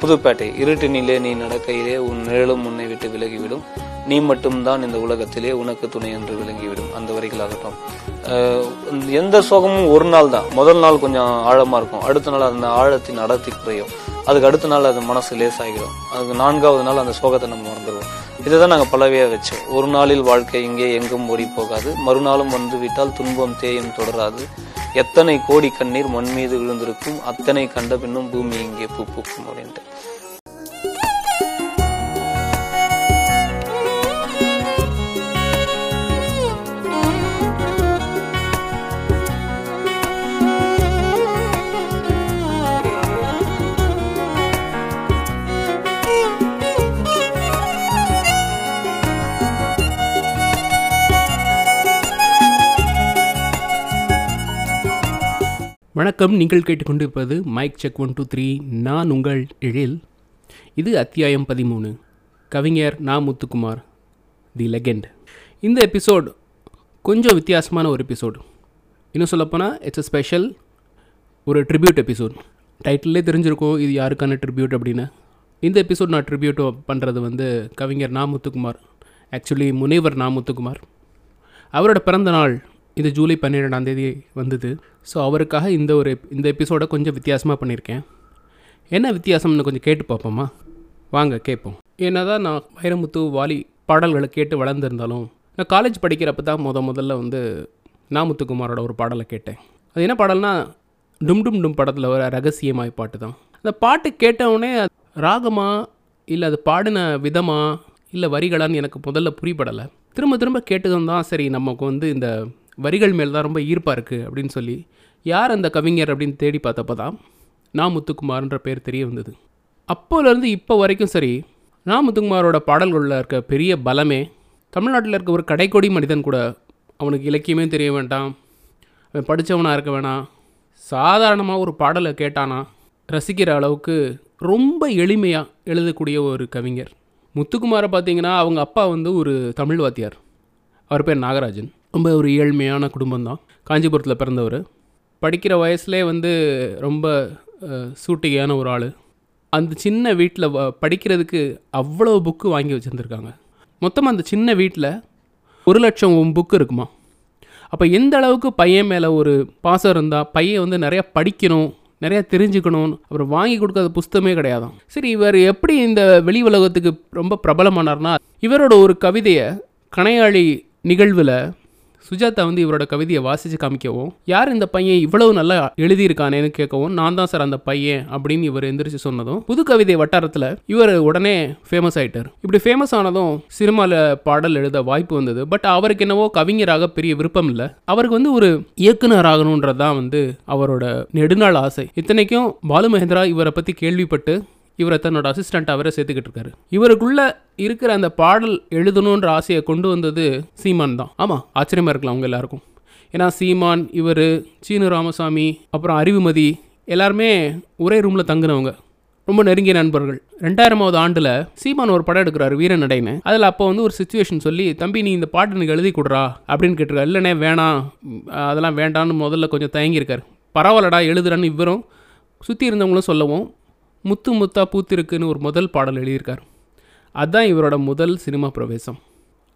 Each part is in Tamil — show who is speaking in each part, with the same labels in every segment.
Speaker 1: புதுப்பேட்டை இருட்டினிலே நீ நடக்கையிலே உன் நிழலும் உன்னை விட்டு விலகிவிடும். நீ மட்டும்தான் இந்த உலகத்திலே உனக்கு துணை என்று விளங்கிவிடும். அந்த வரிகளாகட்டும். எந்த சோகமும் ஒரு நாள் தான். முதல் நாள் கொஞ்சம் ஆழமா இருக்கும். அடுத்த நாள் அந்த ஆழத்தின் அடர்த்தி குறையும். அதுக்கு அடுத்த நாள் அது மனசு லேசாகிடும். அதுக்கு நான்காவது நாள் அந்த சோகத்தை நம்ம மறந்துடுவோம். இதை தான் நாங்கள் பலவையாக வச்சோம். ஒரு நாளில் வாழ்க்கை இங்கே எங்கும் ஓடி போகாது. மறுநாளும் வந்து விட்டால் துன்பம் தேயும் தொடராது. எத்தனை கோடி கண்ணீர் மண் மீது விழுந்திருக்கும் அத்தனை கண்ட பின்னும் பூமி இங்கே பூ பூக்கும் அப்படின்ட்டு.
Speaker 2: வணக்கம். நீங்கள் கேட்டுக்கொண்டிருப்பது mic check one two three. நான் உங்கள் எழில். இது அத்தியாயம் பதிமூணு. கவிஞர் நா முத்துக்குமார் தி லெகெண்ட். இந்த எபிசோட் கொஞ்சம் வித்தியாசமான ஒரு எபிசோடு. இன்னும் சொல்லப்போனால் இட்ஸ் அ ஸ்பெஷல் ஒரு ட்ரிபியூட் எபிசோட் டைட்டிலே தெரிஞ்சிருக்கும் இது யாருக்கான ட்ரிபியூட் அப்படின்னு. இந்த எபிசோட் நான் ட்ரிபியூட் பண்ணுறது வந்து கவிஞர் நா முத்துக்குமார். ஆக்சுவலி முனைவர் நா முத்துக்குமார். அவரோட பிறந்த நாள் இது ஜூலை பன்னிரெண்டாம் தேதி வந்தது. ஸோ அவருக்காக இந்த ஒரு இந்த எபிசோடை கொஞ்சம் வித்தியாசமாக பண்ணியிருக்கேன். என்ன வித்தியாசம்னு கொஞ்சம் கேட்டு பார்ப்போமா? வாங்க கேட்போம். என்ன தான் நான் வைரமுத்து வாலி பாடல்களை கேட்டு வளர்ந்துருந்தாலும் நான் காலேஜ் படிக்கிறப்ப தான் முத முதல்ல வந்து நாமுத்துக்குமாரோட ஒரு பாடலை கேட்டேன். அது என்ன பாடல்னா டும் டும் டும் படத்தில் வர ரகசியமாய் பாட்டு தான். அந்த பாட்டு கேட்டவுடனே ராகமா இல்லை அது பாடின விதமா இல்லை வரிகளான்னு எனக்கு முதல்ல புரியப்படலை திரும்ப திரும்ப கேட்டதும் தான் சரி நமக்கு வந்து இந்த வரிகள் மேல் தான் ரொம்ப ஈர்ப்பாக இருக்குது அப்படின்னு சொல்லி யார் அந்த கவிஞர் அப்படின்னு தேடி பார்த்தப்ப தான் நா முத்துக்குமார்ன்ற பேர் தெரிய வந்தது. அப்போலேருந்து இப்போ வரைக்கும் சரி நா முத்துக்குமாரோட பாடல்களில் இருக்க பெரிய பலமே தமிழ்நாட்டில் இருக்க ஒரு கடைக்கொடி மனிதன் கூட அவனுக்கு இலக்கியமே தெரிய வேண்டாம். அவன் படித்தவனாக இருக்க வேணாம். சாதாரணமாக ஒரு பாடலை கேட்டானா ரசிக்கிற அளவுக்கு ரொம்ப எளிமையாக எழுதக்கூடிய ஒரு கவிஞர். முத்துக்குமாரை பார்த்தீங்கன்னா அவங்க அப்பா வந்து ஒரு தமிழ் வாத்தியார். அவர் பேர் நாகராஜன். ரொம்ப ஒரு ஏழ்மையான குடும்பம் தான் காஞ்சிபுரத்தில் பிறந்தவர். படிக்கிற வயசுலேயே வந்து ரொம்ப சூட்டிகையான ஒரு ஆள். அந்த சின்ன வீட்டில் படிக்கிறதுக்கு அவ்வளோ புக்கு வாங்கி வச்சுருந்துருக்காங்க. மொத்தமாக அந்த சின்ன வீட்டில் ஒரு லட்சம் புக்கு இருக்குமா? அப்போ எந்த அளவுக்கு பையன் மேலே ஒரு பாசம் இருந்தால் பையன் வந்து நிறையா படிக்கணும் நிறையா தெரிஞ்சுக்கணும் அப்புறம் வாங்கி கொடுக்காத புஸ்தகமே கிடையாதான் சரி இவர் எப்படி இந்த வெளி உலகத்துக்கு ரொம்ப பிரபலமானார்னா இவரோட ஒரு கவிதையை கணையாளி நிகழ்வில் சுஜாதா வந்து இவரோட கவிதையை வாசித்து காமிக்கவும் யார் இந்த பையன் இவ்வளவு நல்லா எழுதியிருக்கானேன்னு கேட்கவும் நான் தான் சார் அந்த பையன் அப்படின்னு இவர் எந்திரிச்சு சொன்னதும் புது கவிதை வட்டாரத்தில் இவர் உடனே ஃபேமஸ் ஆயிட்டார். இப்படி ஃபேமஸ் ஆனதும் சினிமாவில் பாடல் எழுத வாய்ப்பு வந்தது. பட் அவருக்கு என்னவோ கவிஞராக பெரிய விருப்பம் இல்லை. அவருக்கு வந்து ஒரு இயக்குனர் ஆகணுன்றது தான் வந்து அவரோட நெடுநாள் ஆசை. இத்தனைக்கும் பாலு மகேந்திரா இவரை பற்றி கேள்விப்பட்டு இவரை தன்னோட அசிஸ்டண்ட் அவரை சேர்த்துக்கிட்டு இருக்காரு. இவருக்குள்ள இருக்கிற அந்த பாடல் எழுதணுன்ற ஆசையை கொண்டு வந்தது சீமான் தான். ஆமாம் ஆச்சரியமாக இருக்கலாம் அவங்க எல்லாருக்கும். ஏன்னா சீமான் இவர் சீனு ராமசாமி அப்புறம் அறிவுமதி எல்லாருமே ஒரே ரூமில் தங்குனவங்க. ரொம்ப நெருங்கிய நண்பர்கள். ரெண்டாயிரமாவது ஆண்டில் சீமான் ஒரு படம் எடுக்கிறாரு வீரநடைன்னு. அதில் அப்போ வந்து ஒரு சுச்சுவேஷன் சொல்லி தம்பி நீ இந்த பாட்டு எனக்கு எழுதி கொடுறா அப்படின்னு கேட்டிருக்காரு. இல்லைனே வேணாம். அதெல்லாம் வேண்டான்னு முதல்ல கொஞ்சம் தயங்கியிருக்காரு. பரவாயில்லடா எழுதுறான்னு இவரும் சுற்றி இருந்தவங்களும் சொல்லவும் முத்து முத்தா பூத்திருக்குன்னு ஒரு முதல் பாடல் எழுதியிருக்கார். அதுதான் இவரோட முதல் சினிமா பிரவேசம்.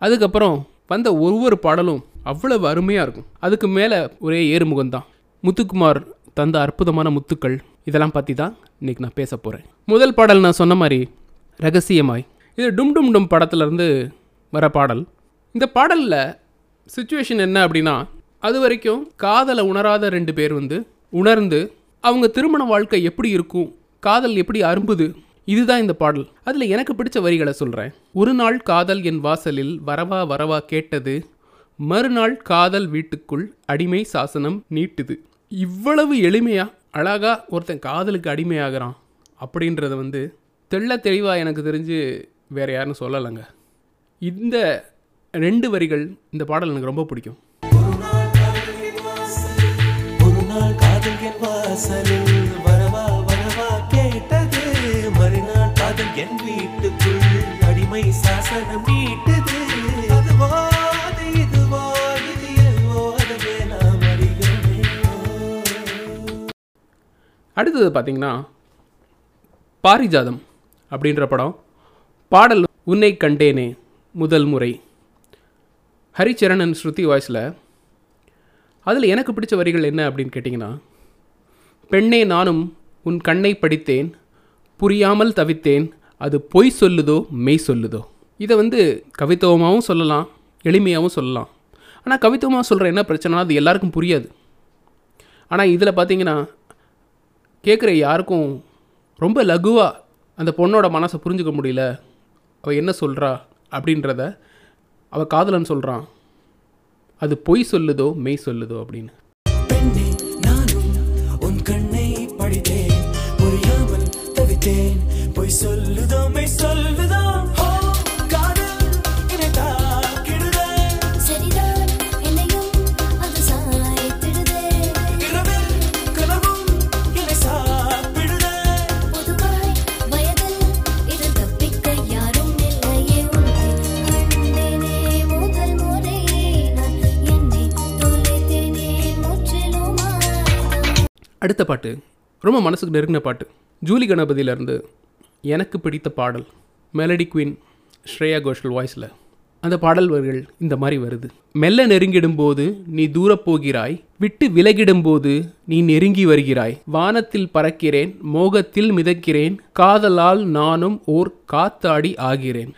Speaker 2: அதுக்கப்புறம் வந்த ஒவ்வொரு பாடலும் அவ்வளவு அருமையாக இருக்கும். அதுக்கு மேலே ஒரே ஏறுமுகம் தான். முத்துக்குமார் தந்த அற்புதமான முத்துக்கள் இதெல்லாம் பற்றி தான் இன்றைக்கி நான் பேச போகிறேன் முதல் பாடல் நான் சொன்ன மாதிரி ரகசியமாய். இது டும் டும் டும் படத்துலேருந்து வர பாடல். இந்த பாடலில் சுச்சுவேஷன் என்ன அப்படின்னா அது வரைக்கும் காதலை உணராத ரெண்டு பேர் வந்து உணர்ந்து அவங்க திருமண வாழ்க்கை எப்படி இருக்கும் காதல் எப்படி அரும்புது? இதுதான் இந்த பாடல். அதில் எனக்கு பிடிச்ச வரிகளை சொல்கிறேன் ஒரு நாள் காதல் என் வாசலில் வரவா வரவா கேட்டது மறுநாள் காதல் வீட்டுக்குள் அடிமை சாசனம் நீட்டுது. இவ்வளவு எளிமையாக அழகா ஒருத்தன் காதலுக்கு அடிமையாகிறான். அப்படின்றத வந்து தெள்ள தெளிவாக எனக்கு தெரிஞ்சு வேறு யாருன்னு சொல்லலைங்க. இந்த ரெண்டு வரிகள் இந்த பாடல் எனக்கு ரொம்ப பிடிக்கும்.
Speaker 3: ஒரு நாள் காதல் என் வாசலில் மறுநாள் என் வீட்டுக்குள் அடிமை சாசனம் நீட்டுது. அதுவா இதுவா இது எதுவோ அதுவே நாம் அறிகிறோமே.
Speaker 2: அடுத்தது பார்த்தீங்கன்னா பாரிஜாதம் அப்படின்ற படம். பாடல் உன்னை கண்டேனே முதல் முறை. ஹரிச்சரணன் ஸ்ருதி வாய்ஸில் அதில் எனக்கு பிடிச்ச வரிகள் என்ன? அப்படின்னு கேட்டிங்கன்னா பெண்ணே நானும் உன் கண்ணை படித்தேன். புரியாமல் தவித்தேன் அது பொய் சொல்லுதோ மெய் சொல்லுதோ. இதை வந்து கவித்துவமாகவும் சொல்லலாம் எளிமையாகவும் சொல்லலாம். ஆனால் கவித்துவமாக சொல்கிற என்ன பிரச்சனைனா அது எல்லாருக்கும் புரியாது. ஆனால் இதில் பார்த்தீங்கன்னா கேட்குற யாருக்கும் ரொம்ப லகுவாக அந்த பொண்ணோட மனசை புரிஞ்சுக்க முடியல. அவள் என்ன சொல்கிறா அப்படின்றத அவள் காதலன் சொல்கிறான் அது பொய் சொல்லுதோ மெய் சொல்லுதோ அப்படின்னு. அடுத்த பாட்டு. ரொம்ப மனசுக்கு நெருங்கின பாட்டு. ஜூலி கணபதியிலேருந்து எனக்கு பிடித்த பாடல் மெலடி குயின் ஸ்ரேயா கோஷல் வாய்ஸில். அந்த பாடல் வரிகள் இந்த மாதிரி வருது. மெல்ல நெருங்கிடும்போது நீ தூரப் போகிறாய் விட்டு விலகிடும்போது நீ நெருங்கி வருகிறாய். வானத்தில் பறக்கிறேன் மோகத்தில் மிதக்கிறேன் காதலால் நானும் ஓர் காத்தாடி ஆகிறேன்.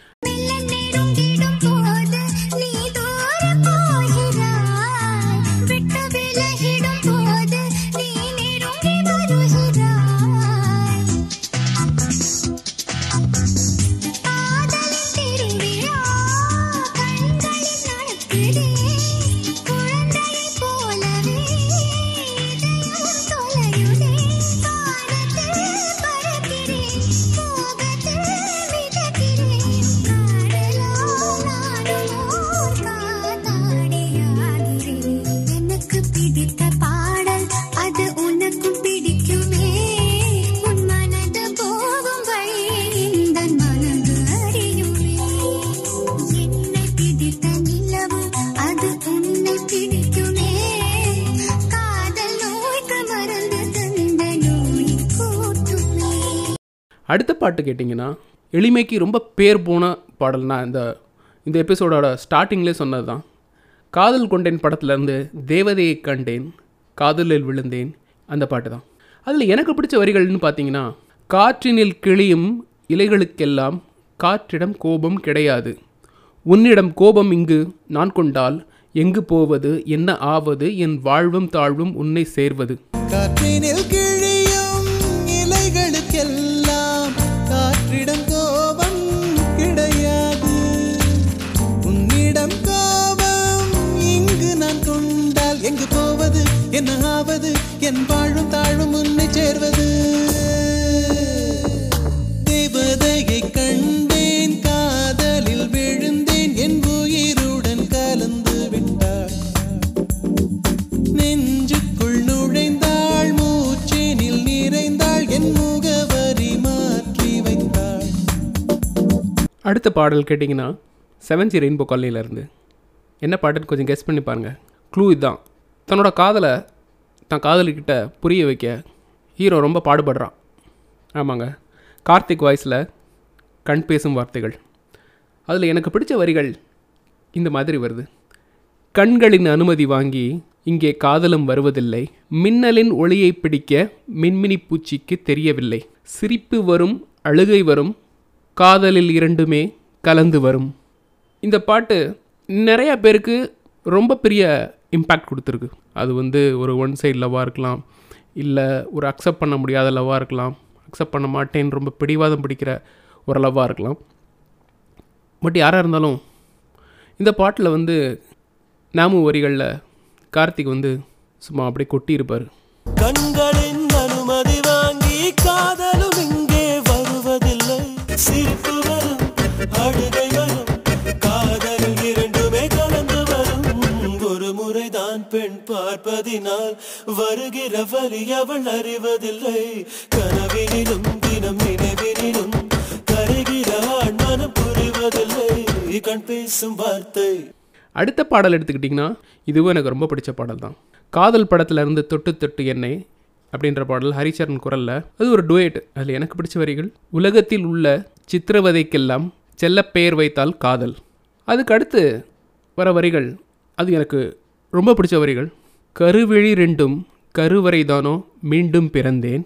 Speaker 2: அடுத்த பாட்டு கேட்டிங்கன்னா எளிமைக்கு ரொம்ப பேர் போன பாடல்னா இந்த இந்த எபிசோடோட ஸ்டார்டிங்லேயே சொன்னது தான் காதல் கொண்டேன் படத்துலேருந்து தேவதையை கண்டேன் காதலில் விழுந்தேன் அந்த பாட்டு தான் அதில் எனக்கு பிடிச்ச வரிகள்னு பார்த்தீங்கன்னா காற்றினில் கிளியும் இலைகளுக்கெல்லாம் காற்றிடம் கோபம் கிடையாது. உன்னிடம் கோபம் இங்கு நான் கொண்டால் எங்கு போவது என்ன ஆவது என் வாழ்வும் தாழ்வும் உன்னை சேர்வது.
Speaker 4: காற்றினில்
Speaker 2: அடுத்த பாடல் கேட்டிங்கன்னா செவன்ஜி ரெயின்போ காலனியிலேருந்து. என்ன பாட்டுன்னு கொஞ்சம் கெஸ் பண்ணி பாருங்கள் க்ளூ இதுதான். தன்னோட காதலை தன் காதலிக்கிட்ட புரிய வைக்க ஹீரோ ரொம்ப பாடுபடுறான். ஆமாங்க. கார்த்திக் வாய்ஸில் கண் பேசும் வார்த்தைகள். அதில் எனக்கு பிடிச்ச வரிகள் இந்த மாதிரி வருது. கண்களின் அனுமதி வாங்கி இங்கே காதலும் வருவதில்லை. மின்னலின் ஒளியை பிடிக்க மின்மினி பூச்சிக்கு தெரியவில்லை. சிரிப்பு வரும் அழுகை வரும் காதலில் இரண்டுமே கலந்து வரும். இந்த பாட்டு நிறைய பேருக்கு ரொம்ப பெரிய இம்பேக்ட் கொடுத்துருக்கு. அது வந்து ஒரு ஒன் சைடு லவ்வாக இருக்கலாம். இல்லை ஒரு அக்செப்ட் பண்ண முடியாத லவ்வாக இருக்கலாம். அக்செப்ட் பண்ண மாட்டேன்னு ரொம்ப பிடிவாதம் பிடிக்கிற ஒரு லவ்வாக இருக்கலாம். பட் யாராக இருந்தாலும் இந்த பாட்டில் வந்து நாமு வரிகளில் கார்த்திக் வந்து சும்மா அப்படியே கொட்டியிருப்பார்.
Speaker 3: கண்களின் அனுமதி வாங்கி காதல் பெண் பார்ப்பதினால் வருகிற வழி அவள் அறிவதில்லை. கனவினிலும் தினம் நினைவினிலும் கருகிற ஆண் மனம் புரிவதில்லை. கண் பேசும் வார்த்தை.
Speaker 2: அடுத்த பாடல் எடுத்துக்கிட்டிங்கன்னா இதுவும் எனக்கு ரொம்ப பிடிச்ச பாடல் தான் காதல் படத்துல இருந்து தொட்டு தொட்டு என்னை அப்படின்ற பாடல் ஹரிச்சரன் குரல்ல. அது ஒரு டுவேட் அதில் எனக்கு பிடிச்ச வரிகள் உலகத்தில் உள்ள சித்திரவதைக்கெல்லாம் செல்லப்பெயர் வைத்தால் காதல். அதுக்கு அடுத்து வர வரிகள். அது எனக்கு ரொம்ப பிடிச்ச வரிகள். கருவிழி ரெண்டும் கருவறைதானோ மீண்டும் பிறந்தேன்.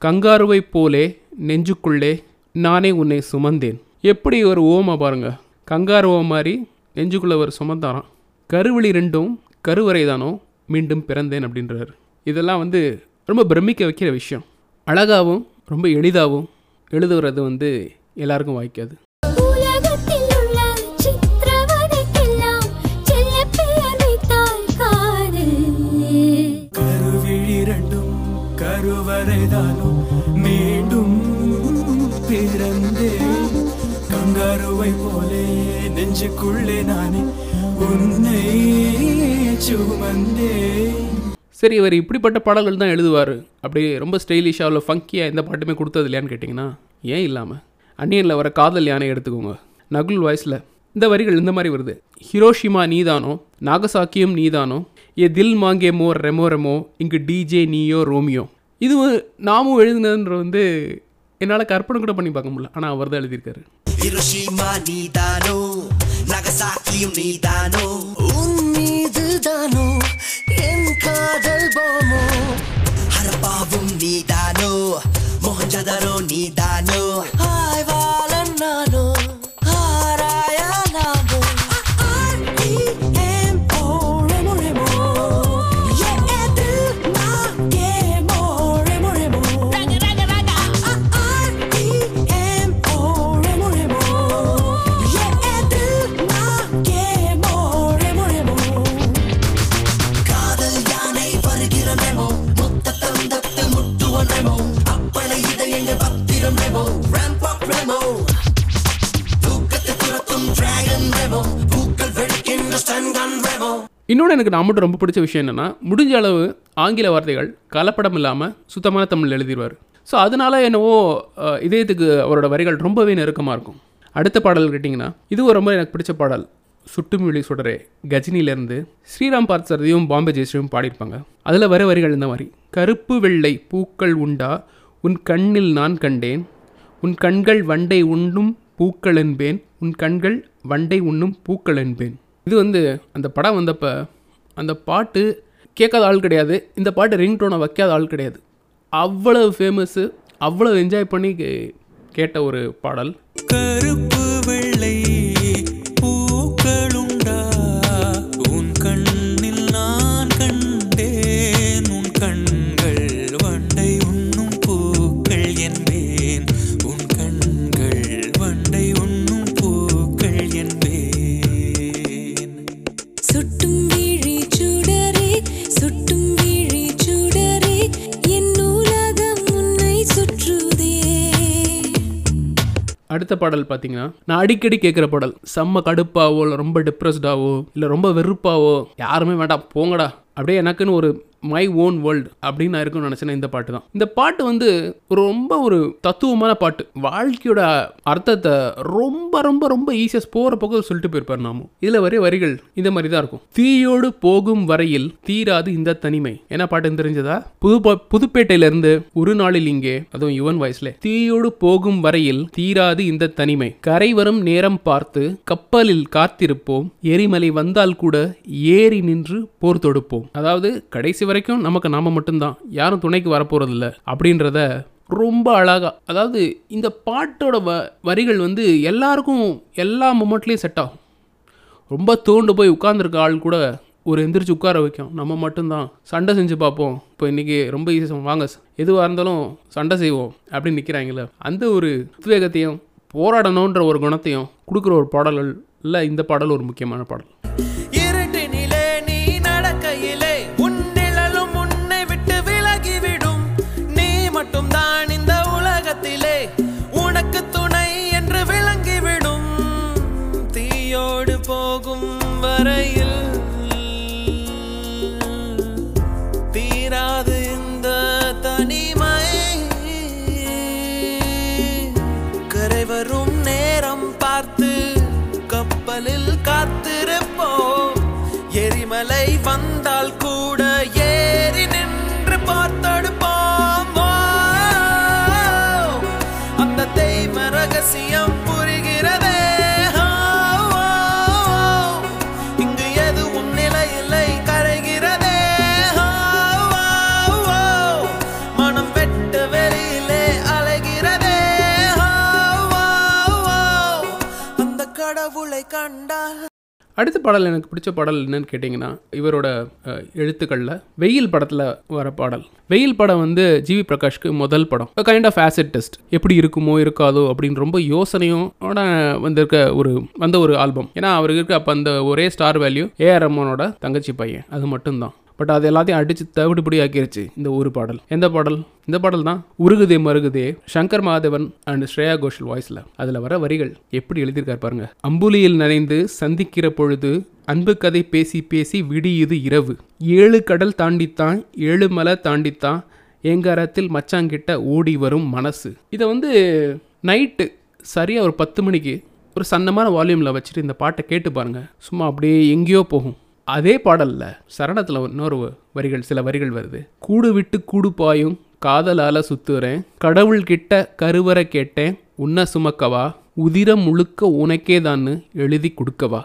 Speaker 2: கங்காருவைப் போலே நெஞ்சுக்குள்ளே நானே உன்னை சுமந்தேன். எப்படி ஒரு ஓமா பாருங்க. கங்காருவ மாதிரி நெஞ்சுக்குள்ளே ஒரு சுமந்தாராம். கருவிழி ரெண்டும் கருவறை தானோ மீண்டும் பிறந்தேன் அப்படின்றார். இதெல்லாம் வந்து ரொம்ப பிரமிக்க வைக்கிற விஷயம். அழகாகவும் ரொம்ப எளிதாகவும் எழுதுகிறது வந்து எல்லாருக்கும் வாய்க்காது.
Speaker 5: உள்ள
Speaker 3: கருவறைதானும் மீண்டும் பிறந்தேன் கங்காருவை போலே நெஞ்சுக்குள்ளே நானே உன்னை சுமந்தேன்
Speaker 2: சரி இவர் இப்படிப்பட்ட பாடல்கள் தான் எழுதுவார். அப்படியே ரொம்ப ஸ்டைலிஷாக இல்லை ஃபங்கியாக எந்த பாட்டுமே கொடுத்தது இல்லையான்னு கேட்டிங்கன்னா ஏன் இல்லாமல் அன்னியனில் வர காதல் யானை எடுத்துக்கோங்க. நகுல் வாய்ஸில் இந்த வரிகள் இந்த மாதிரி வருது. ஹிரோஷிமா நீதானோ? நாகசாக்கியம் நீதானோ? ஏ தில் மாங்கே மோ ரெமோ ரெமோ? இங்கு டிஜே நீயோ ரோமியோ? இது நாமும் எழுதுனதுன்ற வந்து என்னால் கற்பனை கூட பண்ணி பார்க்க முடியல. ஆனால் அவர் தான் எழுதியிருக்காரு.
Speaker 6: ஹிரோஷிமா நீதானோ? நகசாக்கியும் நீதானோ? என் காதல் போமோ? ஹரப்பாவும் நீதானோ? மோகஞ்சதரோ நீதானோ?
Speaker 2: இன்னொன்று எனக்கு நான் மட்டும் ரொம்ப பிடிச்ச விஷயம் என்னென்னா முடிஞ்ச அளவு ஆங்கில வார்த்தைகள் கலப்படம் இல்லாமல் சுத்தமான தமிழ் எழுதிடுவார் ஸோ அதனால என்னவோ இதயத்துக்கு அவரோட வரிகள் ரொம்பவே நெருக்கமாக இருக்கும். அடுத்த பாடல் கேட்டிங்கன்னா இதுவும் ரொம்ப எனக்கு பிடிச்ச பாடல். சுட்டுமிழி சுடரே கஜினிலேருந்து ஸ்ரீராம் பார்த்தரதையும் பாம்பே ஜெயஸ்ரீயும் பாடியிருப்பாங்க. அதில் வர வரிகள் இந்த மாதிரி. கருப்பு வெள்ளை பூக்கள் உண்டா? உன் கண்ணில் நான் கண்டேன். உன் கண்கள் வண்டை உண்ணும் பூக்கள் என்பேன். உன் கண்கள் வண்டை உண்ணும் பூக்கள் என்பேன். இது வந்து அந்த படம் வந்தப்போ அந்த பாட்டு கேட்காத ஆள் கிடையாது. இந்த பாட்டு ரிங்டோனை வைக்காத ஆள் கிடையாது. அவ்வளவு ஃபேமஸ்ஸு அவ்வளவு என்ஜாய் பண்ணி கே- கேட்ட ஒரு பாடல்.
Speaker 3: கருப்பு
Speaker 2: அடுத்த பாடல் பார்த்தீங்கன்னா நான் அடிக்கடி கேட்குற பாடல். செம்ம கடுப்பாவோ இல்லை ரொம்ப டிப்ரெஸ்டாவோ இல்லை ரொம்ப வெறுப்பாவோ யாருமே வேண்டாம் போங்கடா. அப்படியே எனக்குன்னு ஒரு மை ஓன் வேர்ல்டு அப்படின்னு நான் இருக்கும்னு இந்த பாட்டு தான். இந்த பாட்டு வந்து ஒரு ரொம்ப ஒரு தத்துவமான பாட்டு. வாழ்க்கையோட அர்த்தத்தை ரொம்ப ரொம்ப ரொம்ப ஈஸியாக போகிற பக்கம் சொல்லிட்டு போயிருப்பார் நாமும் இதில் வரை வரிகள் இந்த மாதிரி தான் இருக்கும். தீயோடு போகும் வரையில் தீராது இந்த தனிமை. என்ன பாட்டுன்னு தெரிஞ்சதா? புது புதுப்பேட்டையிலிருந்து ஒரு நாளில் இங்கே அதுவும் யுவன் வாய்ஸ்ல. தீயோடு போகும் வரையில் தீராது இந்த தனிமை. கரை வரும் நேரம் பார்த்து கப்பலில் காத்திருப்போம். எரிமலை வந்தால் கூட ஏறி நின்று போர் தொடுப்போம். அதாவது கடைசி வரைக்கும் நமக்கு நாம் மட்டும்தான். யாரும் துணைக்கு வரப்போகிறதில்ல அப்படின்றத ரொம்ப அழகா அதாவது இந்த பாட்டோட வ வரிகள் வந்து எல்லாருக்கும் எல்லா மொமெண்ட்லேயும் செட் ஆகும். ரொம்ப தோண்டு போய் உட்காந்துருக்க ஆள் கூட ஒரு எந்திரிச்சு உட்கார வைக்கும். நம்ம மட்டும்தான். சண்டை செஞ்சு பார்ப்போம். இப்போ இன்றைக்கி ரொம்ப ஈஸியாக வாங்க எதுவாக இருந்தாலும் சண்டை செய்வோம் அப்படின்னு நிற்கிறாங்களே அந்த ஒரு உத்வேகத்தையும் போராடணுன்ற ஒரு குணத்தையும் கொடுக்குற ஒரு பாடல்கள் இல்லை இந்த பாடல் ஒரு முக்கியமான பாடல். அடுத்த பாடல் எனக்கு பிடிச்ச பாடல் என்னன்னு கேட்டிங்கன்னா இவரோட எழுத்துக்களில் வெயில் படத்தில் வர பாடல். வெயில் படம் வந்து ஜிவி பிரகாஷ்க்கு முதல் படம். கைண்ட் ஆஃப் ஆசிட் டெஸ்ட் எப்படி இருக்குமோ இருக்காதோ அப்படின்னு ரொம்ப யோசனையோட வந்திருக்க ஒரு வந்த ஒரு ஆல்பம். ஏன்னா அவருக்கு இருக்க அப்போ அந்த ஒரே ஸ்டார் வேல்யூ ஏஆர் ரமனோட தங்கச்சி பையன். அது மட்டும்தான். பட் அது எல்லாத்தையும் அடித்து தவிடுபடி ஆக்கிருச்சு இந்த ஒரு பாடல். எந்த பாடல்? இந்த பாடல் தான் உருகுதே மருகுதே சங்கர் மாதவன் அண்ட் ஸ்ரேயா கோஷல் வாய்ஸில். அதில் வர வரிகள் எப்படி எழுதியிருக்கார் பாருங்க. அம்புலியில் நனைந்து சந்திக்கிற பொழுது அன்பு கதை பேசி பேசி விடியுது இரவு. ஏழு கடல் தாண்டித்தான் ஏழு மலை தாண்டித்தான் ஏங்காரத்தில் மச்சாங்கிட்ட ஓடி வரும் மனசு. இதை வந்து நைட்டு சரியாக ஒரு பத்து மணிக்கு ஒரு சன்னமான வால்யூமில் வச்சுட்டு இந்த பாட்டை கேட்டு பாருங்கள் சும்மா அப்படியே எங்கேயோ போகும். அதே பாடல்ல சரணத்தில் இன்னொரு வரிகள் சில வரிகள் வருது. கூடு விட்டு கூடு பாயும் காதலால சுத்துறேன் கடவுள் கிட்ட கருவறை கேட்டேன் உன்ன சுமக்கவா? உதிரம் முழுக்க உனக்கே தான்னு எழுதி கொடுக்கவா?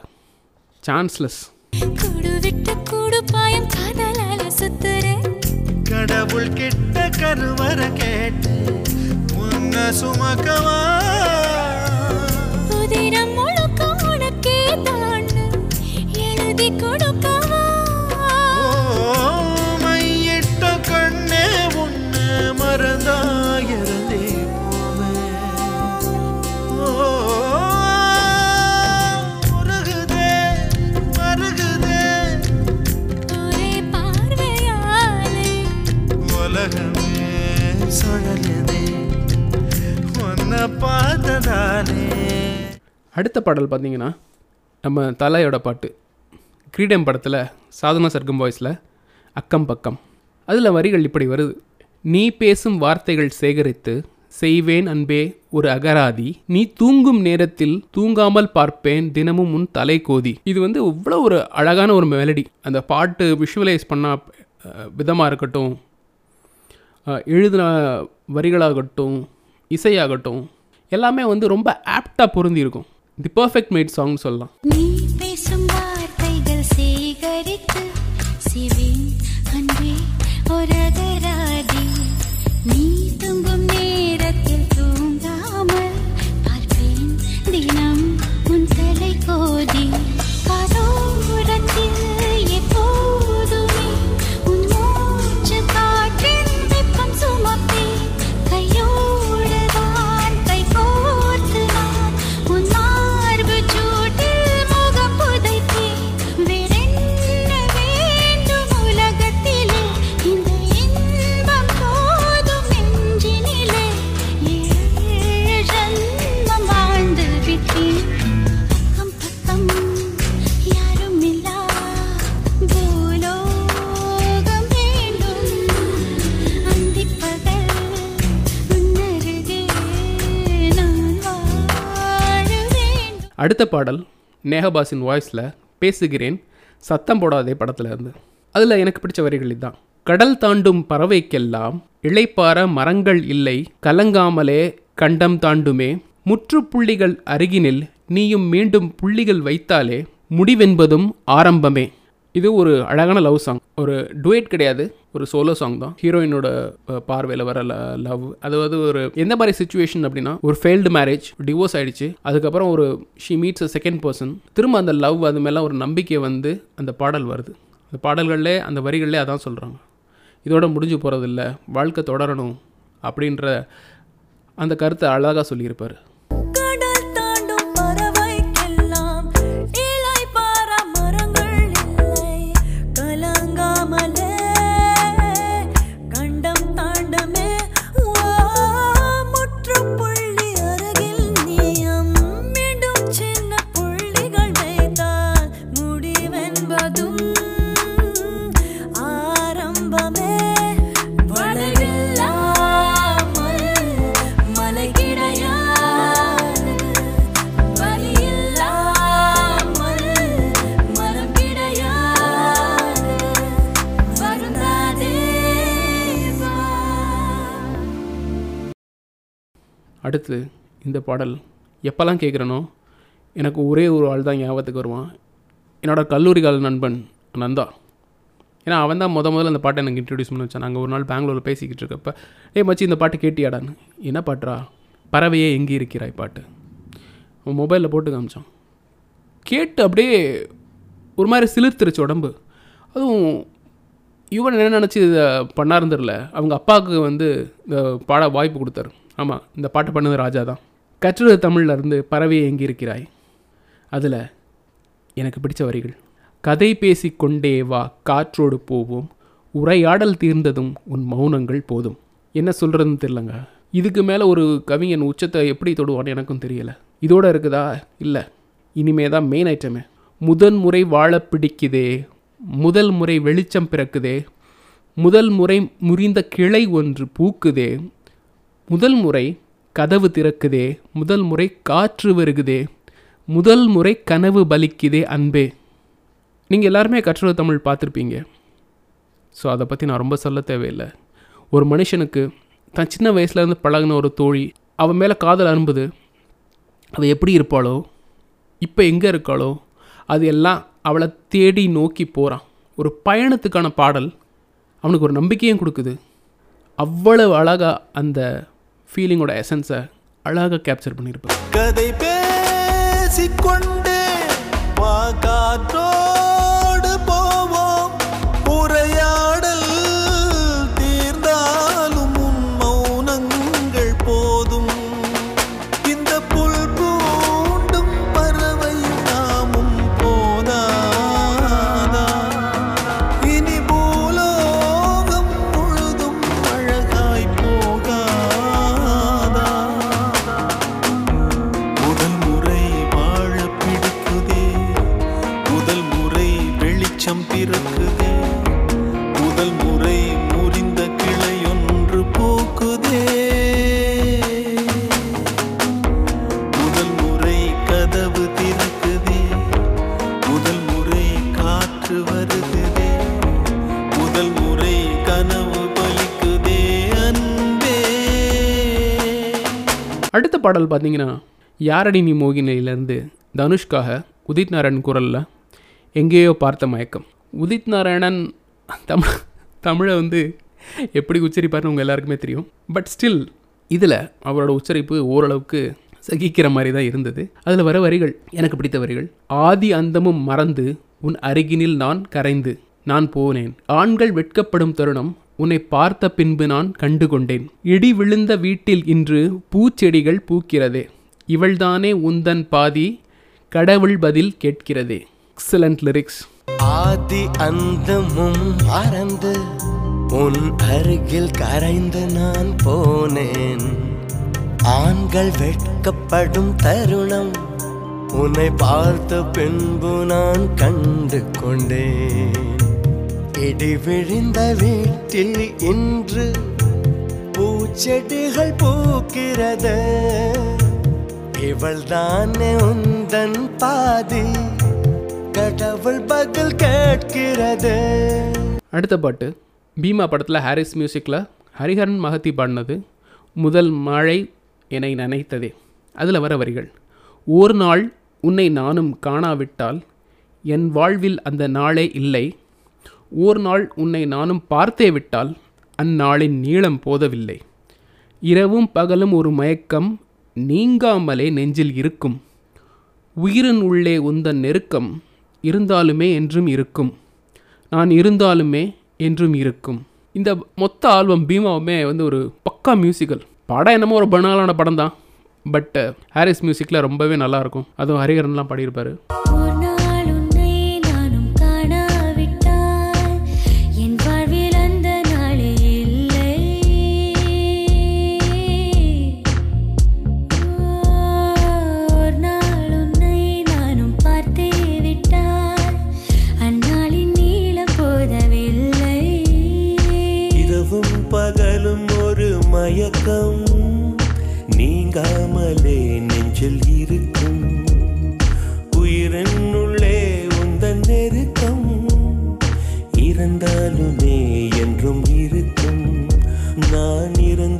Speaker 2: சான்ஸ்லெஸ்
Speaker 5: கூடு விட்டு கூடு பாயம் காதலால சுத்துறேன்.
Speaker 3: கடவுள் கிட்ட கருவற கேட்டு உன்ன சுமக்கவா?
Speaker 5: எழுதி கொடுக்கவா?
Speaker 3: ஓ, மையிட்ட கண்ணே உன்னை மறந்தாயிருந்தே உருகுதே, மருகுதே,
Speaker 5: ஒரே பார்வையாலே.
Speaker 3: உலகமே சுழலுதே, உன்னை பார்த்ததாலே.
Speaker 2: அடுத்த பாடல் பார்த்தீங்கன்னா நம்ம தலையோட பாட்டு. ஃப்ரீடம் படத்தில் சாதனா சர்க்கம் வாய்ஸில் அக்கம் பக்கம் அதில் வரிகள் இப்படி வருது. நீ பேசும் வார்த்தைகள் சேகரித்து செய்வேன் அன்பே ஒரு அகராதி. நீ தூங்கும் நேரத்தில் தூங்காமல் பார்ப்பேன் தினமும் உன் தலை கோதி. இது வந்து இவ்வளோ ஒரு அழகான ஒரு மெலடி அந்த பாட்டு விஷுவலைஸ் பண்ண விதமாக இருக்கட்டும் எழுதின வரிகளாகட்டும் இசையாகட்டும் எல்லாமே வந்து ரொம்ப ஆப்டாக பொருந்தி இருக்கும் தி பர்ஃபெக்ட் மேட் சாங்னு சொல்லலாம் அடுத்த பாடல் நேஹபாஸின் வாய்ஸில் பேசுகிறேன். சத்தம் போடாதே படத்தில் இருந்து. அதில் எனக்கு பிடிச்ச வரிகள் இதுதான் கடல் தாண்டும் பறவைக்கெல்லாம் இளைப்பாற மரங்கள் இல்லை கலங்காமலே கண்டம் தாண்டுமே. முற்றுப்புள்ளிகள் அருகினில் நீயும் மீண்டும் புள்ளிகள் வைத்தாலே முடிவென்பதும் ஆரம்பமே. இது ஒரு அழகான லவ் சாங் ஒரு டுவேட் கிடையாது. ஒரு சோலோ சாங் தான். ஹீரோயினோட பார்வையில் வர லவ் அதாவது ஒரு எந்த மாதிரி சுச்சுவேஷன் அப்படின்னா ஒரு ஃபெயில்டு மேரேஜ் டிவோர்ஸ் ஆயிடுச்சு. அதுக்கப்புறம் ஒரு she meets a second person திரும்ப அந்த லவ் அது மேலே ஒரு நம்பிக்கை வந்து அந்த பாடல் வருது. அந்த பாடல்கள்லே அந்த வரிகள்லே அதான் சொல்கிறாங்க இதோட முடிஞ்சு போகிறதில்ல வாழ்க்கை தொடரணும். அப்படின்ற அந்த கருத்தை அழகாக சொல்லியிருப்பார். அடுத்து இந்த பாடல் எப்போல்லாம் கேட்குறனோ எனக்கு ஒரே ஒரு ஆள் தான் ஞாபகத்துக்கு வருவான். என்னோடய கல்லூரி கால நண்பன் நந்தா. ஏன்னா அவன் தான் முத முதல்ல அந்த பாட்டை எனக்கு இன்ட்ரடியூஸ் பண்ணி வச்சான். நாங்கள் ஒரு நாள் பெங்களூரில் பேசிக்கிட்டு இருக்கப்ப ஏ மச்சி இந்த பாட்டு கேட்டியாடான்னு? என்ன பாட்டுறா? பறவையே எங்கே இருக்கிறாய்? பாட்டு. அவன் மொபைலில் போட்டு காமிச்சான். கேட்டு அப்படியே ஒரு மாதிரி சிலிர்த்துருச்சு உடம்பு. அதுவும் இவன் என்ன நினச்சி இதை பண்ணாருன்னு அவங்க அப்பாவுக்கு வந்து இந்த பாட வாய்ப்பு கொடுத்தாரு. ஆமாம் இந்த பாட்டு பண்ணது ராஜா தான். கற்றது தமிழ்ல இருந்து பறவை எங்கிருக்கிறாய்? அதில் எனக்கு பிடிச்ச வரிகள். கதை பேசி கொண்டே வா காற்றோடு போவோம். உரையாடல் தீர்ந்ததும் உன் மௌனங்கள் போதும். என்ன சொல்கிறதுன்னு தெரிலங்க இதுக்கு மேலே ஒரு கவிஞன் உச்சத்தை எப்படி தொடுவான்னு எனக்கும் தெரியலை. இதோடு இருக்குதா? இல்லை. இனிமே தான் மெயின் ஐட்டமே முதன் முறை வாழ பிடிக்குதே முதல் முறை வெளிச்சம் பிறக்குதே முதல் முறை முறிந்த கிளை ஒன்று பூக்குதே முதல் முறை கதவு திறக்குதே முதல் முறை காற்று வருகுதே முதல் முறை கனவு பலிக்குதே அன்பே. நீங்கள் எல்லாருமே கற்றொரு தமிழ் பார்த்துருப்பீங்க. ஸோ அதை பற்றி நான் ரொம்ப சொல்ல தேவையில்லை. ஒரு மனுஷனுக்கு தான் சின்ன வயசுலேருந்து பழகின ஒரு தோழி அவன் மேலே காதல் அனுப்புது அவள் எப்படி இருப்பாளோ இப்போ எங்கே இருக்காளோ அது எல்லாம் அவளை தேடி நோக்கி போகிறான் ஒரு பயணத்துக்கான பாடல் அவனுக்கு ஒரு நம்பிக்கையும் கொடுக்குது. அவ்வளவு அழகாக அந்த ஃபீலிங்கோட எசன்ஸை அழகாக கேப்சர் பண்ணியிருப்பார்
Speaker 3: கதை பேசிக்கொண்டே
Speaker 2: அடுத்த பாடல் பார்த்தீங்கன்னா யாரடி நீ மோகினிலேருந்து தனுஷ்காக உதித் நாராயண் குரலில் எங்கேயோ பார்த்த மயக்கம். உதித் நாராயணன் தமிழ் தமிழை வந்து எப்படி உச்சரிப்பார்னு உங்கள் எல்லாருக்குமே தெரியும். பட் ஸ்டில் இதில் அவரோட உச்சரிப்பு ஓரளவுக்கு சகிக்கிற மாதிரி தான் இருந்தது. அதில் வர வரிகள் எனக்கு பிடித்த வரிகள் ஆதி அந்தமும் மறந்து உன் அருகினில் நான் கரைந்து நான் போனேன். ஆண்கள் வெட்கப்படும் தருணம் உன்னை பார்த்த பின்பு நான் கண்டு கொண்டேன் இடி விழுந்த வீட்டில் இன்று பூச்செடிகள் பூக்கிறதே. இவள்தானே உந்தன் பாதி கடவுள் பதில் கேட்கிறதே. எக்ஸலண்ட் லிரிக்ஸ்
Speaker 7: ஆதி அந்தமும் மறந்து உன் அருகில் கரைந்து நான் போனேன். ஆண்கள் வெட்கப்படும் தருணம் உன்னை பார்த்த பின்பு நான் கண்டு கொண்டேன் இடி விழுந்த வீட்டில் இன்று பூச்செடிகள் பூக்கிறது. இவள் தானே உந்தன் பாதி கடவுள் பதில் கேட்கிறது.
Speaker 2: அடுத்த பாட்டு. பீமா படத்தில் ஹாரிஸ் மியூசிக்கில் ஹரிஹரன் மகத்தி பாடினது முதல் மழை என்னை நினைத்ததே. அதில் வர வரிகள். ஒரு நாள் உன்னை நானும் காணாவிட்டால் என் வாழ்வில் அந்த நாளே இல்லை. ஒரு நாள் உன்னை நானும் பார்த்தே விட்டால் அந்நாளின் நீளம் போதவில்லை. இரவும் பகலும் ஒரு மயக்கம் நீங்காமலே நெஞ்சில் இருக்கும். உயிரின் உள்ளே உந்தன் நெருக்கம் இருந்தாலுமே என்றும் இருக்கும். நான் இருந்தாலுமே என்றும் இருக்கும். இந்த மொத்த ஆல்பம் பீமாவுமே வந்து ஒரு பக்கா மியூசிக்கல் படம் என்னமோ ஒரு பனாலான படம் தான் பட் ஹாரிஸ் மியூசிக்கில் ரொம்பவே நல்லாயிருக்கும் அதுவும் ஹரிஹரன்லாம் பாடியிருப்பார்.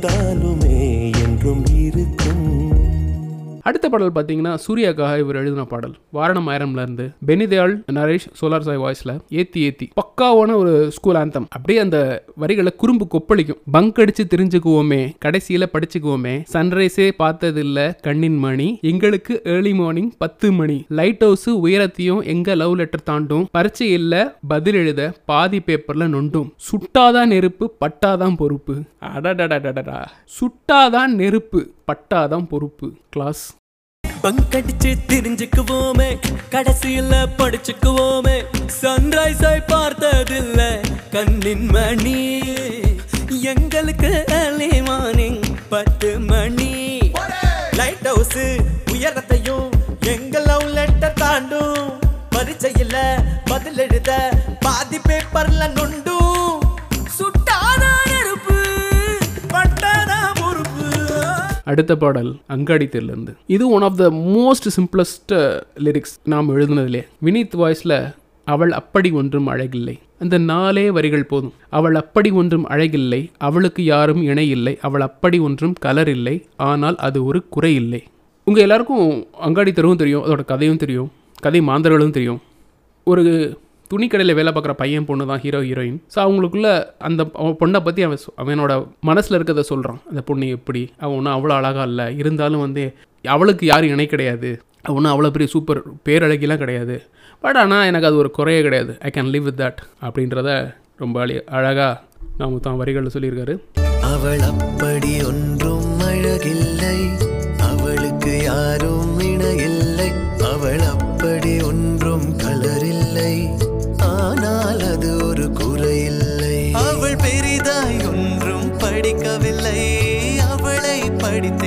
Speaker 3: நான் இருந்தாலுமே
Speaker 2: அடுத்த பாடல் பார்த்தீங்கன்னா சூர்யாக்காக இவர் எழுதின பாடல். வாரணம் ஆயிரம்ல இருந்து பெனிதயாள் நரேஷ் சோலார் சாய் வாய்ஸ்ல ஏத்தி ஏத்தி பக்காவான ஒரு ஸ்கூல் ஆந்தம் அப்படியே அந்த வரிகளை குறும்பு கொப்பளிக்கும். பங்க் அடிச்சு தெரிஞ்சுக்குவோமே கடைசியில படிச்சுக்குவோமே சன்ரைஸே பார்த்ததில்ல கண்ணின் மணி. எங்களுக்கு ஏர்லி மார்னிங் பத்து மணி. லைட் ஹவுஸ் உயரத்தையும் எங்க லவ் லெட்டர் தாண்டும்? பரீட்சை இல்ல பதில் எழுத பாதி பேப்பர்ல நொண்டும். சுட்டாதான் நெருப்பு பட்டாதான் பொறுப்பு. அடடடா சுட்டாதான் நெருப்பு. பட்டாதான் பொறுப்பு கிளாஸ்
Speaker 8: பங்கடிச்சு தெரிஞ்சுக்குவோமே கடைசியில படிச்சுக்குவோமே சன்ரைஸ் ஆய் பார்த்ததில்ல கண்ணின் மணி. எங்களுக்கு early மார்னிங் பத்து மணி. லைட் ஹவுஸ் உயரத்தையும் எங்கள் லவ் லெட்டர் தாண்டும். பரிச்சையில் பதில் எழுத பாதி பேப்பர்ல நொண்டு
Speaker 2: அடுத்த பாடல் அங்காடி தெருலேருந்து இது one of the most simplest lyrics நாம் எழுதுனதுலே. வினீத் வாய்ஸில் அவள் அப்படி ஒன்றும் அழகில்லை. அந்த நாலே வரிகள் போதும். அவள் அப்படி ஒன்றும் அழகில்லை. அவளுக்கு யாரும் இணை இல்லை. அவள் அப்படி ஒன்றும் கலர் இல்லை. ஆனால் அது ஒரு குறை இல்லை. உங்கள் எல்லாருக்கும் அங்காடி தெருவும் தெரியும். அதோட கதையும் தெரியும். கதை மாந்தர்களும் தெரியும். ஒரு துணிக்கடையில் வேலை பார்க்குற பையன் பொண்ணு தான் ஹீரோ ஹீரோயின் ஸோ அவங்களுக்குள்ள அந்த அவன் பொண்ணை பற்றி அவன் அவனோட மனசில் இருக்கிறத சொல்கிறான் அந்த பொண்ணு எப்படி? அவன் ஒன்றும் அவ்வளோ அழகாக இல்லை. இருந்தாலும் வந்து அவளுக்கு யாரும் இணை கிடையாது. அவன் ஒன்றும் அவ்வளோ பெரிய சூப்பர் பேரழகிலாம் கிடையாது. பட் ஆனால் எனக்கு அது ஒரு குறையே கிடையாது. I can live with that அப்படின்றத ரொம்ப அழி- அழகாக நாம் தான் வரிகளில் சொல்லியிருக்காரு.
Speaker 6: அவள் அப்படி ஒன்றும் அழகில்லை. அவளுக்கு யாரும்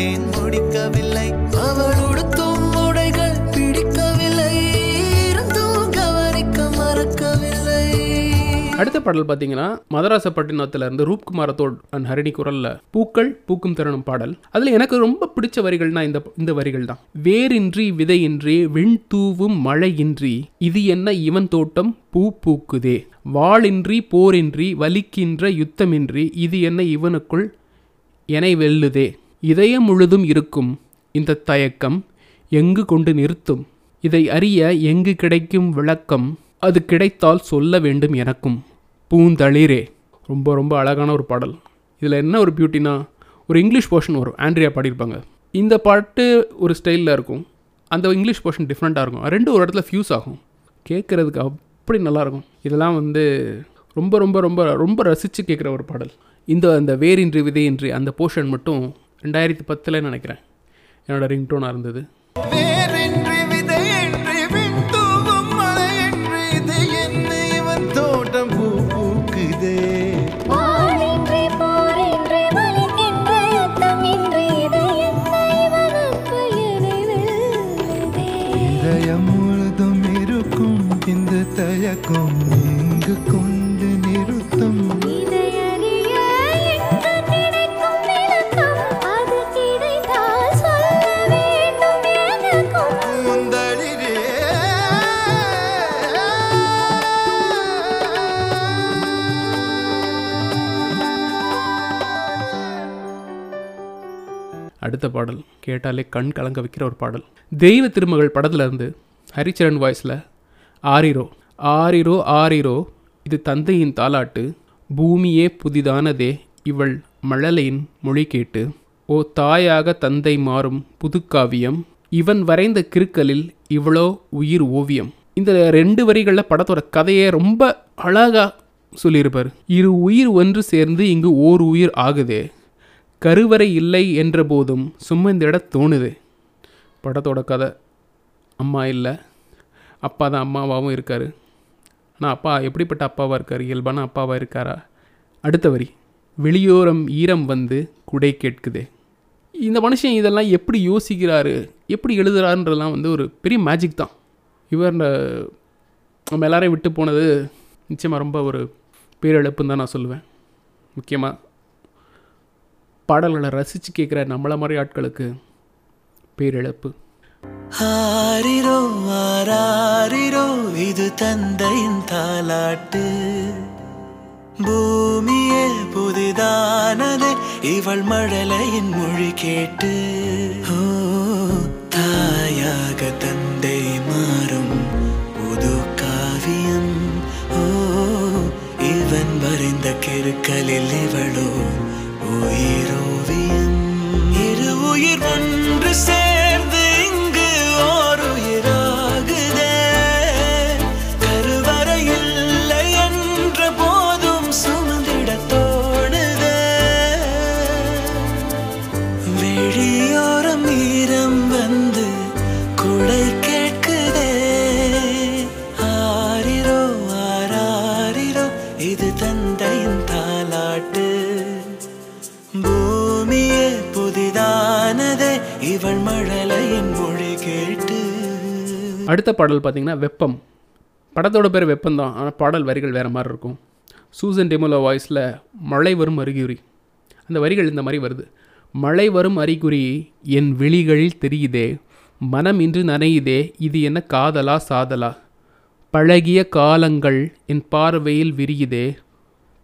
Speaker 6: படித்தேன் முடிக்கவில்லை. அவள் உடுத்தும் உடைகள் பிடிக்கவில்லை. இருந்தும் கவனிக்க மறக்கவில்லை.
Speaker 2: அடுத்த பாடல் பார்த்தீங்கன்னா மதராசப்பட்டினத்துல இருந்து ரூப்குமார் ரத்தோட் அண்ட் ஹரிணி குரல்ல பூக்கள் பூக்கும் தருணம் பாடல். அதில் எனக்கு ரொம்ப பிடிச்ச வரிகள்னா இந்த இந்த வரிகள் தான் வேரின்றி விதையின்றி விண் தூவும் மழையின்றி இது என்ன இவன் தோட்டம்? பூ பூக்குதே. வாளின்றி போரின்றி வலிக்கின்ற யுத்தமின்றி இது என்ன இவனுக்குள்? எனை வெல்லுதே. இதயம் முழுதும் இருக்கும் இந்த தயக்கம் எங்கு கொண்டு நிறுத்தும்? இதை அறிய எங்கு கிடைக்கும் விளக்கம்? அது கிடைத்தால் சொல்ல வேண்டும் எனக்கும். பூந்தளிரே. ரொம்ப ரொம்ப அழகான ஒரு பாடல். இதில் என்ன ஒரு பியூட்டினா ஒரு இங்கிலீஷ் போர்ஷன் வரும். ஆண்ட்ரியா பாடியிருப்பாங்க. இந்த பாட்டு ஒரு ஸ்டைலில் இருக்கும். அந்த இங்கிலீஷ் போர்ஷன் டிஃப்ரெண்ட்டாக இருக்கும். ரெண்டு ஒரு இடத்துல ஃபியூஸ் ஆகும். கேட்குறதுக்கு அப்படி நல்லாயிருக்கும். இதெல்லாம் வந்து ரொம்ப ரொம்ப ரொம்ப ரொம்ப ரசித்து கேட்குற ஒரு பாடல். இந்த அந்த வேரின்றி விதையின்றி அந்த போர்ஷன் மட்டும் ரெண்டாயிரத்தி பத்தில் நினைக்கிறேன். என்னோடய ரிங்டோனாக இருந்தது. அடுத்த பாடல் கேட்டாலே கண் கலங்க வைக்கிற ஒரு பாடல். தெய்வ திருமகள் படத்துல இருந்து ஹரிச்சரன் வாய்ஸில் ஆரிரோ ஆரிரோ ஆரிரோ இது தந்தையின் தாலாட்டு பூமியே புதிதானதே இவள் மழலையின் மொழி கேட்டு ஓ தாயாக தந்தை மாறும் புதுக்காவியம் இவன் வரைந்த கிறுக்கலில் இவ்வளோ உயிர் ஓவியம். இந்த ரெண்டு வரிகளில் படத்தோட கதையை ரொம்ப அழகாக சொல்லியிருப்பார். இரு உயிர் ஒன்று சேர்ந்து இங்கு ஓர் உயிர் ஆகுதே கருவறை இல்லை என்ற போதும் சும்மா இந்த இடம் தோணுது. படத்தோட கதை. அம்மா இல்லை. அப்பா தான் அம்மாவாகவும் இருக்கார். ஆனால் அப்பா எப்படிப்பட்ட அப்பாவாக இருக்கார்? இயல்பான அப்பாவாக இருக்காரா? அடுத்த வரி. வெளியோரம் ஈரம் வந்து குடை கேட்குதே. இந்த மனுஷன் இதெல்லாம் எப்படி யோசிக்கிறாரு? எப்படி எழுதுறாருன்றதெல்லாம் வந்து ஒரு பெரிய மேஜிக் தான். இவர் நம்ம எல்லாரையும் விட்டு போனது நிச்சயமாக ரொம்ப ஒரு பேரிழப்புன்னு தான் நான் சொல்லுவேன். முக்கியமாக பாடல்களை ரசித்து கேட்குற நம்மளை மாதிரி ஆட்களுக்கு பேரிழப்பு.
Speaker 6: ஆரிரோ ஆராரிரோ இது தந்தையின் தாலாட்டு பூமியே புதிதானதே இவள் மழலையின் மொழி கேட்டு. தாயாக தந்தை மாறும் புது காவியம். ஓ
Speaker 3: இவன் வரைந்த கெருக்கலில் இவளோ உயிர்.
Speaker 2: உயிர் ஒன்று அடுத்த பாடல் பார்த்தீங்கன்னா வெப்பம். படத்தோட பேர் வெப்பம் தான் ஆனால் பாடல் வரிகள் வேறு மாதிரி இருக்கும். சூசன் டெமுலோ வாய்ஸில் மழை வரும் அறிகுறி. அந்த வரிகள் இந்த மாதிரி வருது. மழை வரும் அறிகுறி என் விழிகளில் தெரியுதே. மனம் இன்று நனையுதே. இது என்ன காதலா சாதலா? பழகிய காலங்கள் என் பார்வையில் விரியுதே.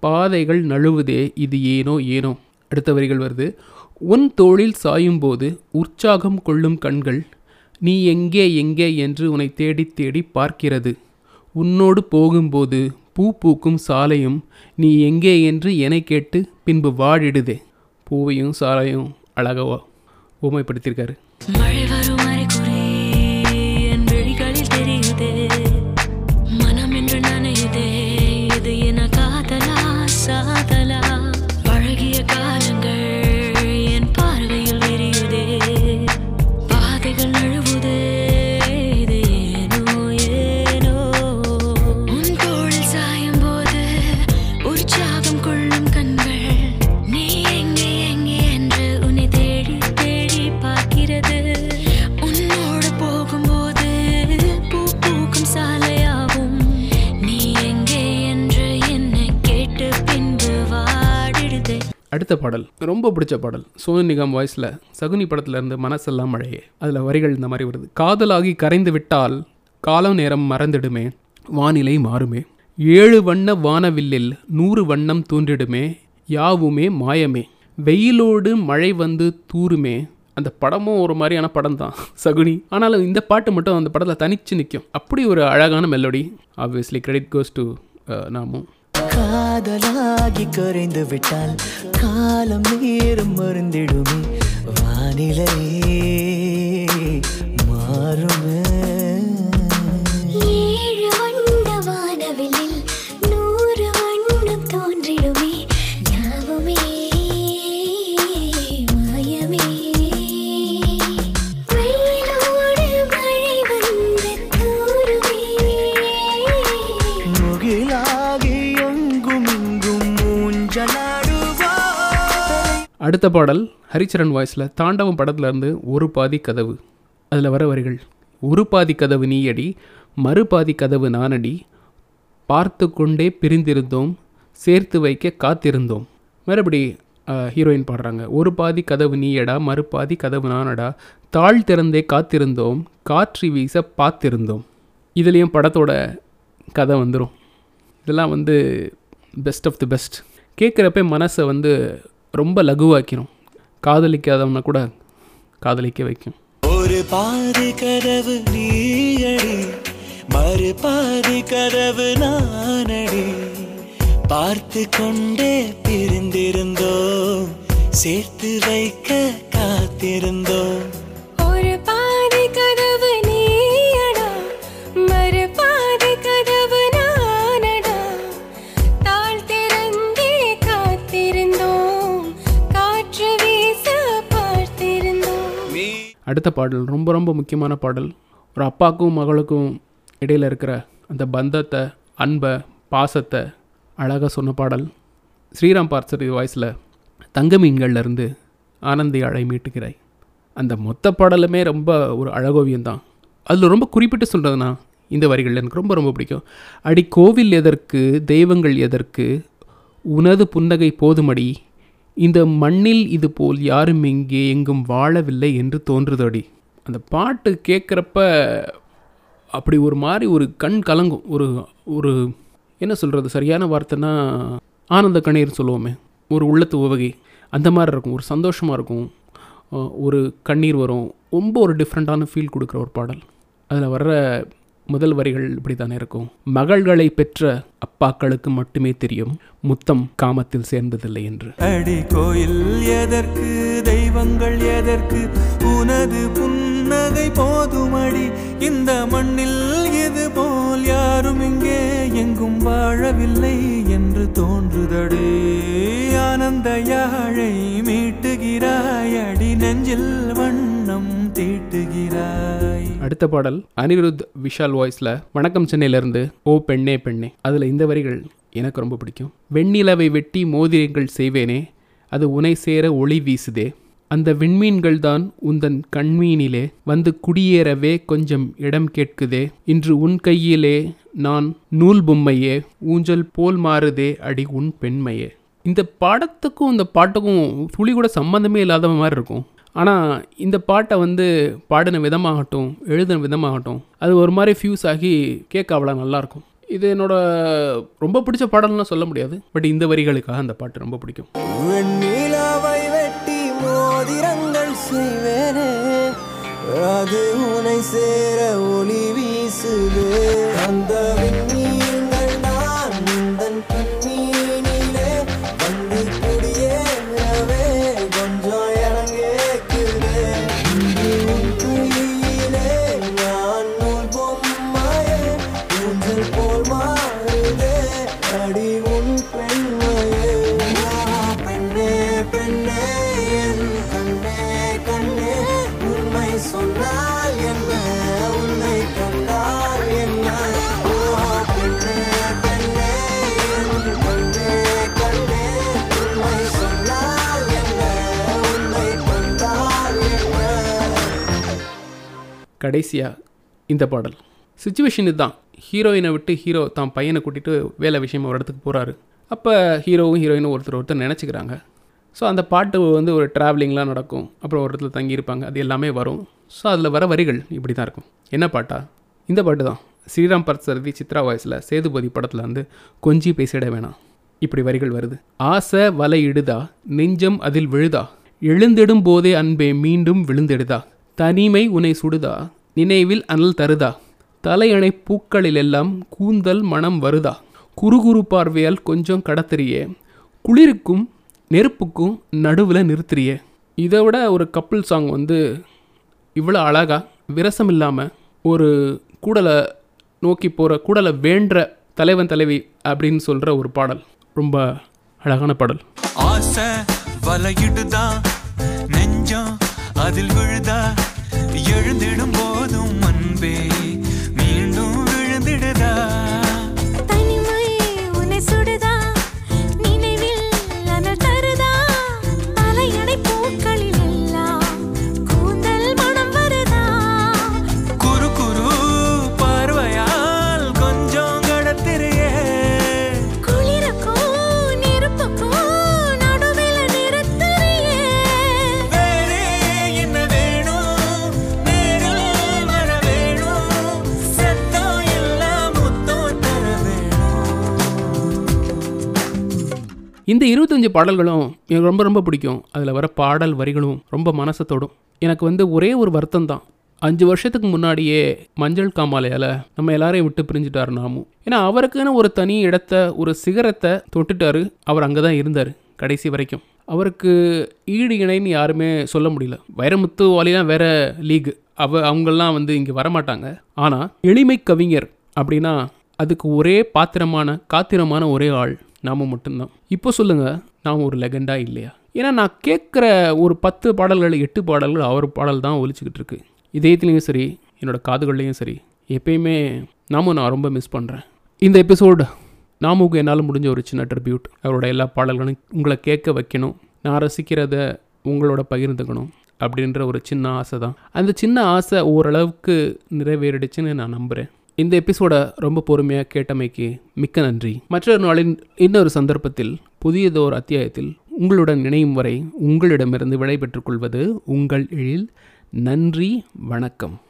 Speaker 2: பாதைகள் நழுவுதே. இது ஏனோ ஏனோ. அடுத்த வரிகள் வருது. உன் தோளில் சாயும்போது உற்சாகம் கொள்ளும் கண்கள் நீ எங்கே எங்கே என்று உன்னை தேடி தேடி பார்க்கிறது. உன்னோடு போகும்போது பூ பூக்கும் சாலையும் நீ எங்கே என்று என்னை கேட்டு பின்பு வாடிடுதே. பூவையும் சாலையும் அழகவா ஊமைப்படுத்தியிருக்காரு அடுத்த பாடல் ரொம்ப பிடிச்ச பாடல் சோனு நிகாம் வாய்ஸில் சகுனி படத்தில் இருந்து மனசெல்லாம் மழையே. அதில் வரிகள் இந்த மாதிரி வருது. காதலாகி கரைந்து விட்டால் காலம் நேரம் மறந்துடுமே வானிலை மாறுமே. ஏழு வண்ண வானவில்லில் நூறு வண்ணம் தோன்றிடுமே யாவுமே மாயமே. வெயிலோடு மழை வந்து தூருமே. அந்த படமும் ஒரு மாதிரியான படம் தான் சகுனி. ஆனாலும் இந்த பாட்டு மட்டும் அந்த படத்தில் தனிச்சு நிற்கும் அப்படி ஒரு அழகான melody. Obviously credit goes to நாமும்
Speaker 3: காதலாகி குறைந்து விட்டால் காலம் நேரம் மருந்திடுமே. வானிலை மாறுமே.
Speaker 2: அடுத்த பாடல் ஹரிச்சரன் வாய்ஸில் தாண்டவம் படத்துலேருந்து ஒரு பாதி கதவு. அதில் வர வரிகள் ஒரு பாதி கதவு நீயடி மறுபாதி கதவு நானடி பார்த்து கொண்டே பிரிந்திருந்தோம் சேர்த்து வைக்க காத்திருந்தோம். மறுபடி ஹீரோயின் பாடுறாங்க ஒரு பாதி கதவு நீயடா மறுபாதி கதவு நானடா தாழ் திறந்தே காத்திருந்தோம் காற்று வீச பார்த்திருந்தோம். இதுலேயும் படத்தோட கதை வந்துடும் இதெல்லாம் வந்து பெஸ்ட் ஆஃப் தி பெஸ்ட் கேட்குறப்ப மனசை வந்து ரொம்ப லகுவாக்கிடும் காதலிக்காதவனை கூட காதலிக்க வைக்கும்.
Speaker 3: ஒரு பாதி கதவு நீயடி மறு பாதி கதவு நானடி. பார்த்து கொண்டே பிரிந்திருந்தோம் சேர்த்து வைக்க காத்திருந்தோம்.
Speaker 2: அடுத்த பாடல் ரொம்ப ரொம்ப முக்கியமான பாடல். ஒரு அப்பாவுக்கும் மகளுக்கும் இடையில் இருக்கிற அந்த பந்தத்தை அன்பை பாசத்தை அழகாக சொன்ன பாடல். ஸ்ரீராம் பார்சரி வாய்ஸில் தங்க மீன்கள்லேருந்து ஆனந்தி அழை மீட்டுகிறாய். அந்த மொத்த பாடலுமே ரொம்ப ஒரு அழகோவியம் தான். அதில் ரொம்ப குறிப்பிட்டு சொல்கிறதுனா இந்த வரிகள் எனக்கு ரொம்ப ரொம்ப பிடிக்கும். அடி கோவில் எதற்கு தெய்வங்கள் எதற்கு உனது புன்னகை போதுமடி இந்த மண்ணில் இது போல் யாரும் இங்கே எங்கும் வாழவில்லை என்று தோன்றுதடி. அந்த பாட்டு கேட்குறப்ப அப்படி ஒரு மாதிரி ஒரு கண் கலங்கும். ஒரு ஒரு என்ன சொல்கிறது சரியான வார்த்தைன்னா ஆனந்த கண்ணீர் சொல்லுவோமே. ஒரு உள்ளத்து உவகை. அந்த மாதிரி இருக்கும். ஒரு சந்தோஷமாக இருக்கும். ஒரு கண்ணீர் வரும். ரொம்ப ஒரு டிஃப்ரெண்ட்டான ஃபீல் கொடுக்குற ஒரு பாடல். அதில் வர்ற முதல் வரிகள் இப்படி தானே இருக்கும். மகள்களை பெற்ற அப்பாக்களுக்கு மட்டுமே தெரியும் முத்தம் காமத்தில் சேர்ந்ததில்லை என்று.
Speaker 3: அடி கோயில் எதற்கு தெய்வங்கள் எதற்கு உனது புன்னகை போதுமடி. இந்த மண்ணில் இது போல் யாரும் இங்கே எங்கும் வாழவில்லை என்று தோன்றுதடி. ஆனந்த யாழை மீட்டுகிறாய் அடி நெஞ்சில் வண்
Speaker 2: அடுத்த பாடல் அனிருத் விஷால் வாய்ஸில் வணக்கம் சென்னையிலேருந்து ஓ பெண்ணே பெண்ணே. அதில் இந்த வரிகள் எனக்கு ரொம்ப பிடிக்கும். வெண்ணிலவை வெட்டி மோதிரங்கள் செய்வேனே அது உனை சேர ஒளி வீசுதே. அந்த விண்மீன்கள் தான் உந்தன் கண்மீனிலே வந்து குடியேறவே கொஞ்சம் இடம் கேட்குதே. இன்று உன் கையிலே நான் நூல் பொம்மையே ஊஞ்சல் போல் மாறுதே அடி உன் பெண்மையே. இந்த பாடத்துக்கும் இந்த பாட்டுக்கும் துளி கூட சம்மந்தமே இல்லாத மாதிரி இருக்கும். ஆனால் இந்த பாட்டை வந்து பாடின விதமாகட்டும் எழுதின விதமாகட்டும் அது ஒரு மாதிரி ஃபியூஸ் ஆகி கேட்க அவ்வளோ நல்லாயிருக்கும். இது என்னோட ரொம்ப பிடிச்ச பாடல்னு சொல்ல முடியாது. பட் இந்த வரிகளுக்காக அந்த பாட்டு ரொம்ப பிடிக்கும்.
Speaker 7: வெட்டி மோதிரங்கள் செய்வேனே. அது உனை சேர ஒளி வீசுது. அந்த
Speaker 2: கடைசியாக இந்த பாடல். சுச்சுவேஷன் இதுதான். ஹீரோயினை விட்டு ஹீரோ தான் பையனை கூட்டிகிட்டு வேலை விஷயமா ஒரு இடத்துக்கு போகிறாரு அப்போ ஹீரோவும் ஹீரோயினும் ஒருத்தர் ஒருத்தர் நினச்சிக்கிறாங்க. ஸோ அந்த பாட்டு வந்து ஒரு ட்ராவலிங்லாம் நடக்கும். அப்புறம் ஒரு இடத்துல தங்கியிருப்பாங்க. அது எல்லாமே வரும். ஸோ அதில் வர வரிகள் இப்படி தான் இருக்கும். என்ன பாட்டா? இந்த பாட்டு தான். ஸ்ரீராம் பர்சரதி சித்ரா வாய்ஸில் சேதுபதி படத்தில் வந்து கொஞ்சி பேசிட வேணாம். இப்படி வரிகள் வருது. ஆசை வலை இடுதா நெஞ்சம் அதில் விழுதா? எழுந்திடும் போதே அன்பே மீண்டும் விழுந்தெடுதா? தனிமை உனை சுடுதா? நினைவில் அனல் தருதா? தலையணை பூக்களிலெல்லாம் கூந்தல் மனம் வருதா? குறுகுறு பார்வையால் கொஞ்சம் கடத்துறியே. குளிருக்கும் நெருப்புக்கும் நடுவில் நிறுத்துறியே. இதை விட ஒரு கப்புள் சாங் வந்து இவ்வளோ அழகாக விரசம் இல்லாமல் ஒரு கூடலை நோக்கி போகிற கூடலை வேண்ட தலைவன் தலைவி அப்படின்னு சொல்கிற ஒரு பாடல். ரொம்ப அழகான பாடல்.
Speaker 9: ஆசை வலையிடுதா? நெஞ்சம் அதில் விழுதா? எழுந்திடும் போதும் அன்பே.
Speaker 2: இந்த இருபத்தஞ்சு பாடல்களும் எனக்கு ரொம்ப ரொம்ப பிடிக்கும். அதில் வர பாடல் வரிகளும் ரொம்ப மனசை தொடும் எனக்கு வந்து ஒரே ஒரு வருத்தம் தான் அஞ்சு வருஷத்துக்கு முன்னாடியே மஞ்சள் காமாலையால் நம்ம எல்லாரையும் விட்டு பிரிஞ்சுட்டார் நாமும் ஏன்னா அவருக்குன்னு ஒரு தனி இடத்த ஒரு சிகரத்தை தொட்டுட்டாரு. அவர் அங்கே தான் இருந்தார் கடைசி வரைக்கும். அவருக்கு ஈடு இணைன்னு யாருமே சொல்ல முடியல. வைரமுத்து வாலிலாம் வேற லீக். அவ அவங்கெல்லாம் வந்து இங்கே வரமாட்டாங்க. ஆனால் எளிமை கவிஞர் அப்படின்னா அதுக்கு ஒரே பாத்திரமான காத்திரமான ஒரே ஆள். நாம மட்டும்தான். இப்போ சொல்லுங்கள் நாம் ஒரு லெகண்டாக இல்லையா? ஏன்னா நான் கேட்குற ஒரு பத்து பாடல்கள் எட்டு பாடல்கள் அவர் பாடல் தான் ஒலிச்சுக்கிட்டு இருக்கு. இதயத்துலேயும் சரி என்னோட காதுகள்லேயும் சரி எப்பயுமே நாமும் நான் ரொம்ப மிஸ் பண்ணுறேன் இந்த எபிசோடு நாமுக்கு என்னால் முடிஞ்ச ஒரு சின்ன ட்ரிபியூட் அவரோட எல்லா பாடல்களும் உங்களை கேட்க வைக்கணும் நான் ரசிக்கிறத உங்களோட பகிர்ந்துக்கணும் அப்படின்ற ஒரு சின்ன ஆசை தான். அந்த சின்ன ஆசை ஓரளவுக்கு நிறைவேறிடுச்சுன்னு நான் நம்புகிறேன் இந்த எபிசோடை ரொம்ப பொறுமையாக கேட்டமைக்கு மிக்க நன்றி. மற்றொரு நாளின் இன்னொரு சந்தர்ப்பத்தில் புதியதோர் அத்தியாயத்தில் உங்களுடன் இணையும் வரை உங்களிடமிருந்து விடைபெற்றுக் கொள்வது உங்கள் எழில். நன்றி வணக்கம்.